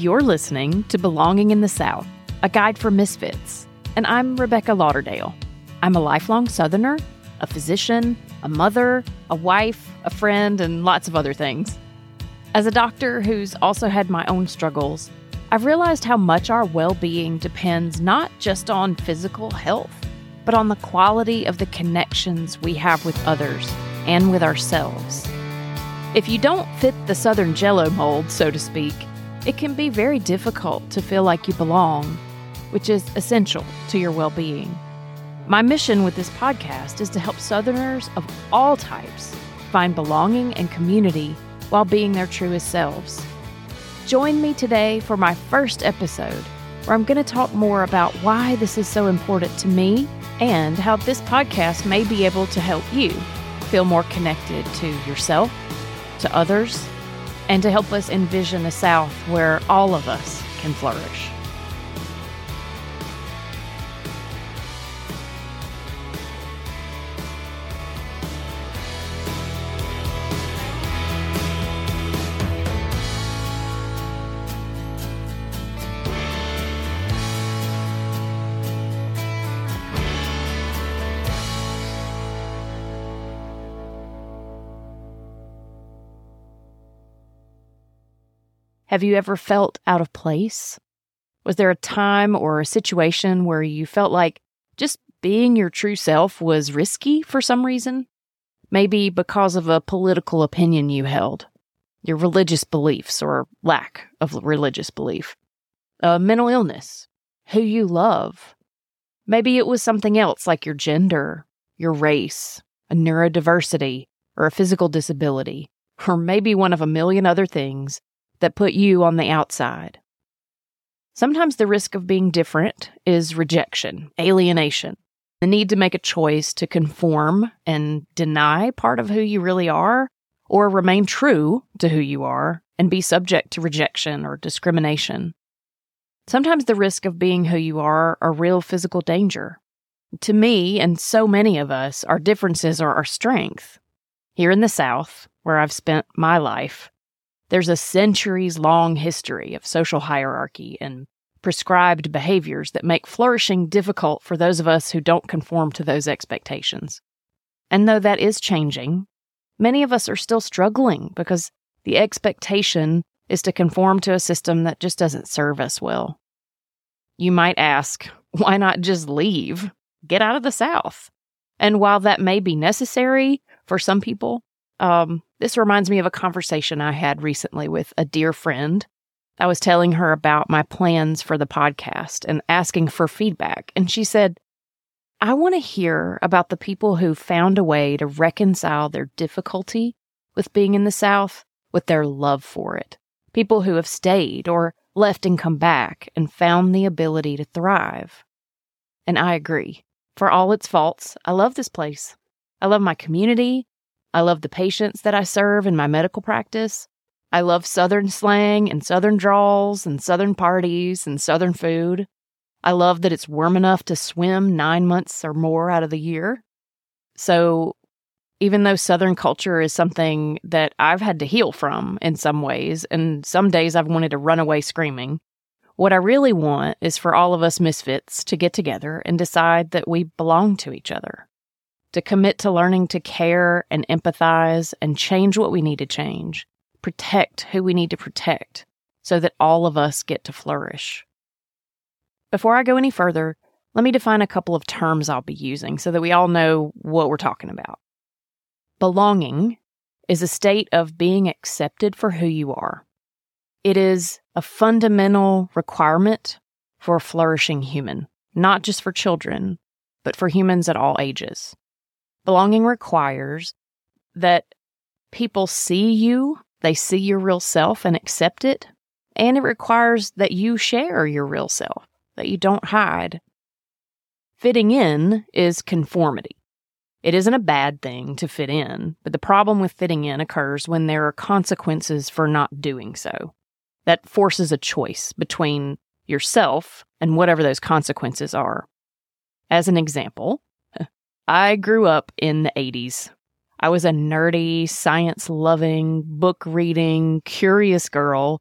You're listening to Belonging in the South, a guide for misfits, and I'm Rebecca Lauderdale. I'm a lifelong Southerner, a physician, a mother, a wife, a friend, and lots of other things. As a doctor who's also had my own struggles, I've realized how much our well being depends not just on physical health, but on the quality of the connections we have with others and with ourselves. If you don't fit the Southern Jello mold, so to speak, it can be very difficult to feel like you belong, which is essential to your well being. My mission with this podcast is to help Southerners of all types find belonging and community while being their truest selves. Join me today for my first episode, where I'm going to talk more about why this is so important to me and how this podcast may be able to help you feel more connected to yourself to others, and to help us envision a South where all of us can flourish. Have you ever felt out of place? Was there a time or a situation where you felt like just being your true self was risky for some reason? Maybe because of a political opinion you held, your religious beliefs or lack of religious belief, a mental illness, who you love. Maybe it was something else like your gender, your race, a neurodiversity, or a physical disability, or maybe one of a million other things that put you on the outside. Sometimes the risk of being different is rejection, alienation, the need to make a choice to conform and deny part of who you really are, or remain true to who you are and be subject to rejection or discrimination. Sometimes the risk of being who you are are real physical danger. To me and so many of us, our differences are our strength. Here in the South, where I've spent my life, there's a centuries long history of social hierarchy and prescribed behaviors that make flourishing difficult for those of us who don't conform to those expectations. And though that is changing, many of us are still struggling because the expectation is to conform to a system that just doesn't serve us well. You might ask, why not just leave? Get out of the South. And while that may be necessary for some people, um, this reminds me of a conversation I had recently with a dear friend. I was telling her about my plans for the podcast and asking for feedback. And she said, I want to hear about the people who found a way to reconcile their difficulty with being in the South with their love for it. People who have stayed or left and come back and found the ability to thrive. And I agree. For all its faults, I love this place. I love my community. I love the patients that I serve in my medical practice. I love Southern slang and Southern drawls and Southern parties and Southern food. I love that it's warm enough to swim nine months or more out of the year. So, even though Southern culture is something that I've had to heal from in some ways, and some days I've wanted to run away screaming, what I really want is for all of us misfits to get together and decide that we belong to each other to commit to learning to care and empathize and change what we need to change, protect who we need to protect, so that all of us get to flourish. Before I go any further, let me define a couple of terms I'll be using so that we all know what we're talking about. Belonging is a state of being accepted for who you are. It is a fundamental requirement for a flourishing human, not just for children, but for humans at all ages. Belonging requires that people see you, they see your real self and accept it. And it requires that you share your real self, that you don't hide. Fitting in is conformity. It isn't a bad thing to fit in, but the problem with fitting in occurs when there are consequences for not doing so. That forces a choice between yourself and whatever those consequences are. As an example, I grew up in the 80s. I was a nerdy, science loving, book reading, curious girl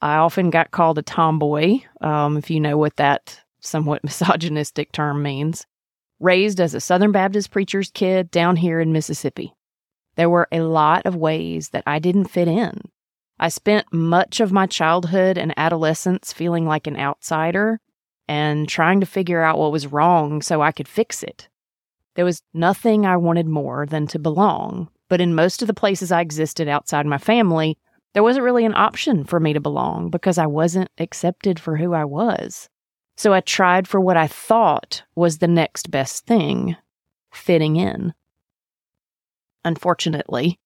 I often got called a tomboy, um, if you know what that somewhat misogynistic term means. Raised as a Southern Baptist preacher's kid down here in Mississippi. There were a lot of ways that I didn't fit in. I spent much of my childhood and adolescence feeling like an outsider and trying to figure out what was wrong so I could fix it. There was nothing I wanted more than to belong, but in most of the places I existed outside my family, there wasn't really an option for me to belong because I wasn't accepted for who I was. So I tried for what I thought was the next best thing fitting in. Unfortunately,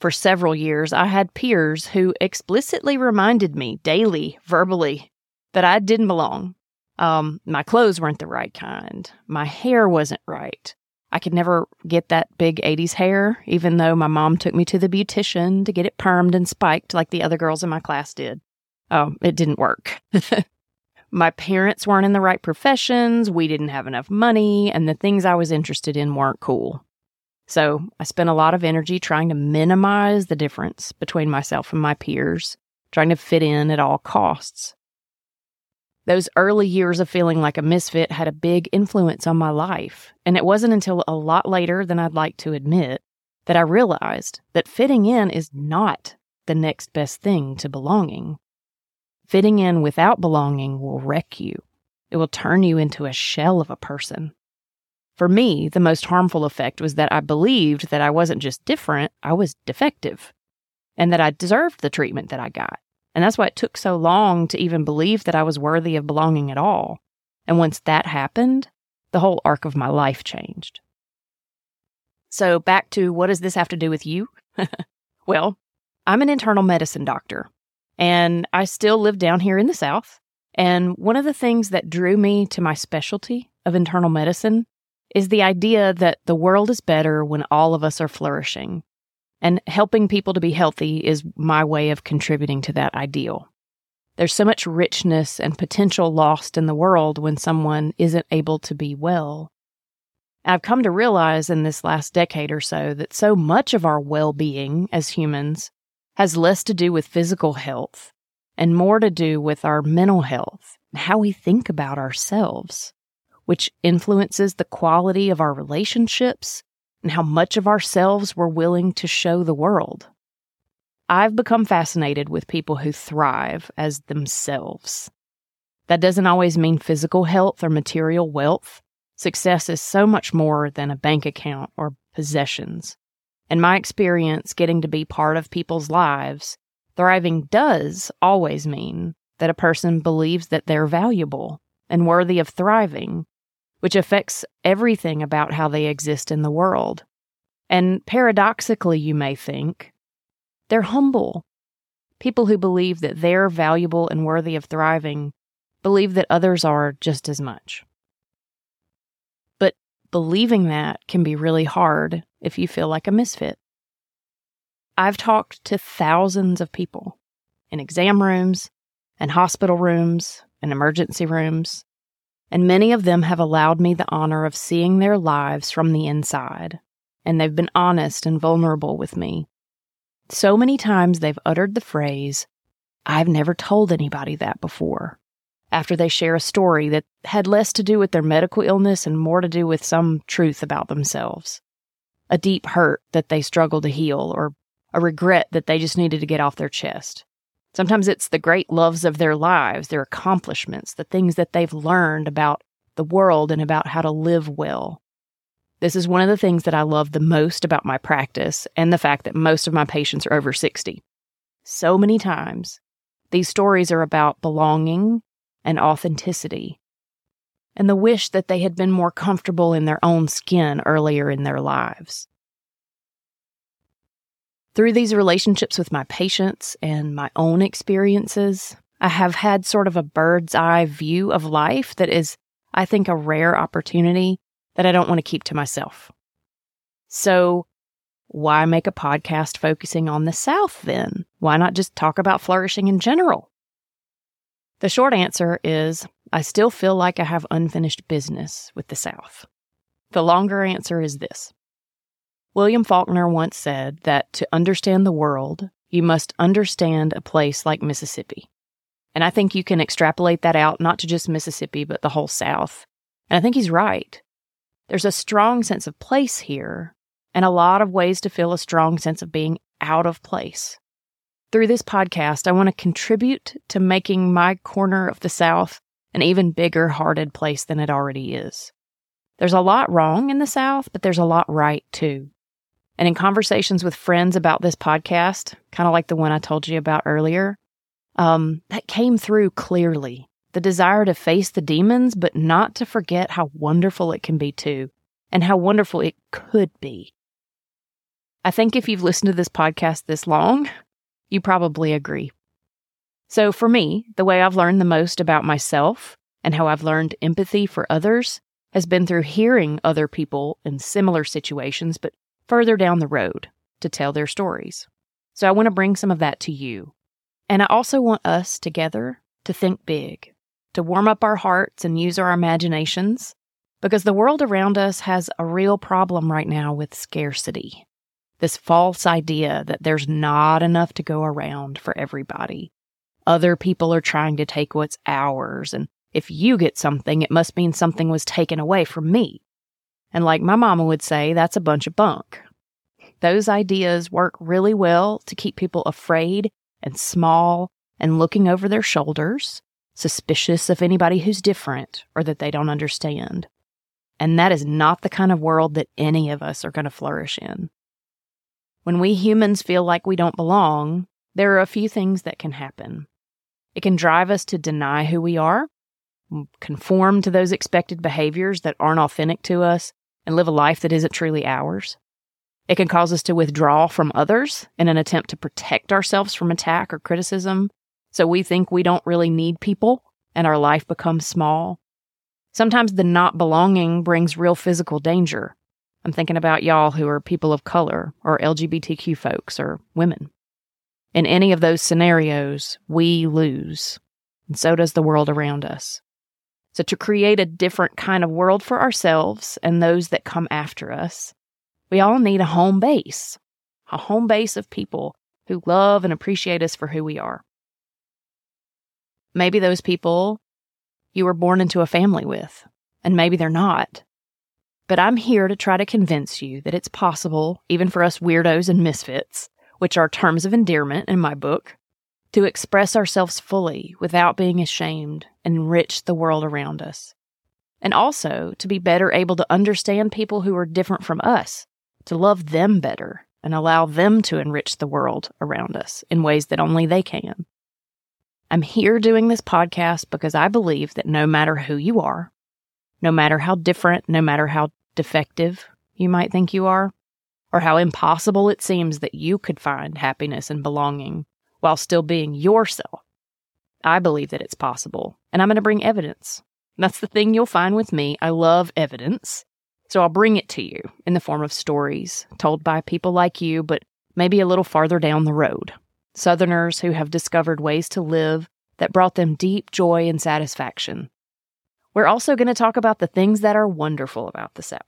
for several years, I had peers who explicitly reminded me daily, verbally, that I didn't belong. Um, my clothes weren't the right kind. My hair wasn't right. I could never get that big 80s hair, even though my mom took me to the beautician to get it permed and spiked like the other girls in my class did. Oh, it didn't work. my parents weren't in the right professions, we didn't have enough money, and the things I was interested in weren't cool. So I spent a lot of energy trying to minimize the difference between myself and my peers, trying to fit in at all costs. Those early years of feeling like a misfit had a big influence on my life, and it wasn't until a lot later than I'd like to admit that I realized that fitting in is not the next best thing to belonging. Fitting in without belonging will wreck you. It will turn you into a shell of a person. For me, the most harmful effect was that I believed that I wasn't just different, I was defective, and that I deserved the treatment that I got. And that's why it took so long to even believe that I was worthy of belonging at all. And once that happened, the whole arc of my life changed. So, back to what does this have to do with you? well, I'm an internal medicine doctor, and I still live down here in the South. And one of the things that drew me to my specialty of internal medicine is the idea that the world is better when all of us are flourishing and helping people to be healthy is my way of contributing to that ideal. There's so much richness and potential lost in the world when someone isn't able to be well. I've come to realize in this last decade or so that so much of our well being as humans has less to do with physical health and more to do with our mental health and how we think about ourselves, which influences the quality of our relationships and how much of ourselves we're willing to show the world. I've become fascinated with people who thrive as themselves. That doesn't always mean physical health or material wealth. Success is so much more than a bank account or possessions. In my experience, getting to be part of people's lives, thriving does always mean that a person believes that they're valuable and worthy of thriving which affects everything about how they exist in the world. And paradoxically, you may think, they're humble. People who believe that they're valuable and worthy of thriving believe that others are just as much. But believing that can be really hard if you feel like a misfit. I've talked to thousands of people in exam rooms and hospital rooms and emergency rooms and many of them have allowed me the honor of seeing their lives from the inside, and they've been honest and vulnerable with me. So many times they've uttered the phrase, I've never told anybody that before, after they share a story that had less to do with their medical illness and more to do with some truth about themselves. A deep hurt that they struggled to heal, or a regret that they just needed to get off their chest. Sometimes it's the great loves of their lives, their accomplishments, the things that they've learned about the world and about how to live well. This is one of the things that I love the most about my practice and the fact that most of my patients are over 60. So many times, these stories are about belonging and authenticity and the wish that they had been more comfortable in their own skin earlier in their lives. Through these relationships with my patients and my own experiences, I have had sort of a bird's eye view of life that is, I think, a rare opportunity that I don't want to keep to myself. So, why make a podcast focusing on the South then? Why not just talk about flourishing in general? The short answer is I still feel like I have unfinished business with the South. The longer answer is this William Faulkner once said that to understand the world, you must understand a place like Mississippi. And I think you can extrapolate that out not to just Mississippi, but the whole South. And I think he's right. There's a strong sense of place here and a lot of ways to feel a strong sense of being out of place. Through this podcast, I want to contribute to making my corner of the South an even bigger hearted place than it already is. There's a lot wrong in the South, but there's a lot right too. And in conversations with friends about this podcast, kind of like the one I told you about earlier, um, that came through clearly. The desire to face the demons, but not to forget how wonderful it can be too, and how wonderful it could be. I think if you've listened to this podcast this long, you probably agree. So, for me, the way I've learned the most about myself and how I've learned empathy for others has been through hearing other people in similar situations, but further down the road to tell their stories. So, I want to bring some of that to you. And I also want us together to think big, to warm up our hearts and use our imaginations, because the world around us has a real problem right now with scarcity. This false idea that there's not enough to go around for everybody. Other people are trying to take what's ours, and if you get something, it must mean something was taken away from me. And like my mama would say, that's a bunch of bunk. Those ideas work really well to keep people afraid and small and looking over their shoulders, suspicious of anybody who's different or that they don't understand. And that is not the kind of world that any of us are going to flourish in. When we humans feel like we don't belong, there are a few things that can happen. It can drive us to deny who we are, conform to those expected behaviors that aren't authentic to us, and live a life that isn't truly ours. It can cause us to withdraw from others in an attempt to protect ourselves from attack or criticism. So we think we don't really need people and our life becomes small. Sometimes the not belonging brings real physical danger. I'm thinking about y'all who are people of color or LGBTQ folks or women. In any of those scenarios, we lose, and so does the world around us. So, to create a different kind of world for ourselves and those that come after us, we all need a home base, a home base of people who love and appreciate us for who we are. Maybe those people you were born into a family with, and maybe they're not. But I'm here to try to convince you that it's possible, even for us weirdos and misfits, which are terms of endearment in my book, to express ourselves fully without being ashamed and enrich the world around us. And also to be better able to understand people who are different from us, to love them better and allow them to enrich the world around us in ways that only they can. I'm here doing this podcast because I believe that no matter who you are, no matter how different, no matter how defective you might think you are, or how impossible it seems that you could find happiness and belonging while still being yourself. I believe that it's possible, and I'm going to bring evidence. That's the thing you'll find with me. I love evidence. So I'll bring it to you in the form of stories told by people like you, but maybe a little farther down the road. Southerners who have discovered ways to live that brought them deep joy and satisfaction. We're also going to talk about the things that are wonderful about the South.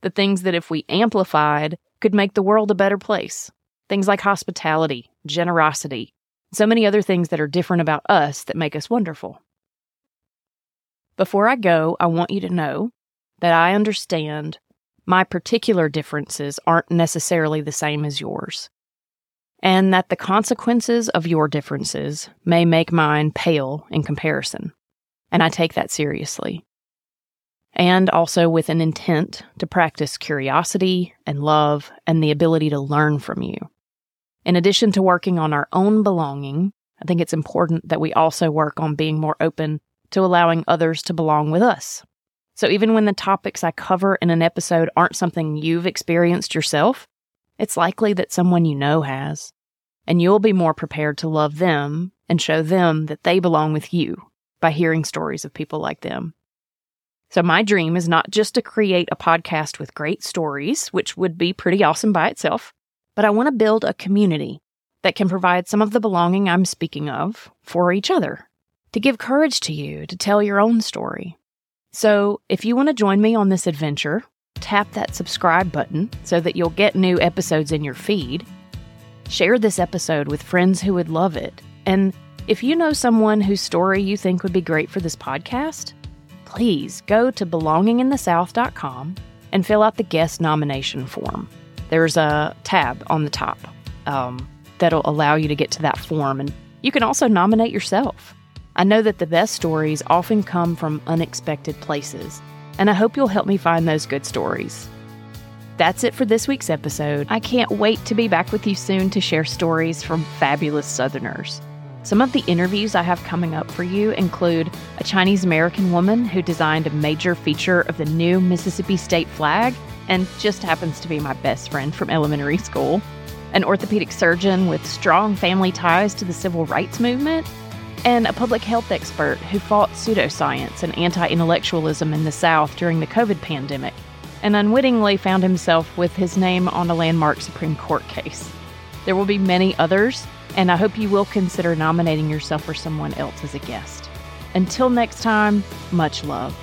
The things that, if we amplified, could make the world a better place. Things like hospitality, generosity, so many other things that are different about us that make us wonderful. Before I go, I want you to know that I understand my particular differences aren't necessarily the same as yours, and that the consequences of your differences may make mine pale in comparison. And I take that seriously and also with an intent to practice curiosity and love and the ability to learn from you. In addition to working on our own belonging, I think it's important that we also work on being more open to allowing others to belong with us. So even when the topics I cover in an episode aren't something you've experienced yourself, it's likely that someone you know has. And you'll be more prepared to love them and show them that they belong with you by hearing stories of people like them. So, my dream is not just to create a podcast with great stories, which would be pretty awesome by itself, but I want to build a community that can provide some of the belonging I'm speaking of for each other, to give courage to you to tell your own story. So, if you want to join me on this adventure, tap that subscribe button so that you'll get new episodes in your feed. Share this episode with friends who would love it, and If you know someone whose story you think would be great for this podcast, please go to belonginginthesouth.com and fill out the guest nomination form. There's a tab on the top um, that'll allow you to get to that form, and you can also nominate yourself. I know that the best stories often come from unexpected places, and I hope you'll help me find those good stories. That's it for this week's episode. I can't wait to be back with you soon to share stories from fabulous Southerners. Some of the interviews I have coming up for you include a Chinese American woman who designed a major feature of the new Mississippi state flag and just happens to be my best friend from elementary school, an orthopedic surgeon with strong family ties to the civil rights movement, and a public health expert who fought pseudoscience and anti intellectualism in the South during the COVID pandemic and unwittingly found himself with his name on a landmark Supreme Court case. There will be many others and I hope you will consider nominating yourself or someone else as a guest. Until next time, much love.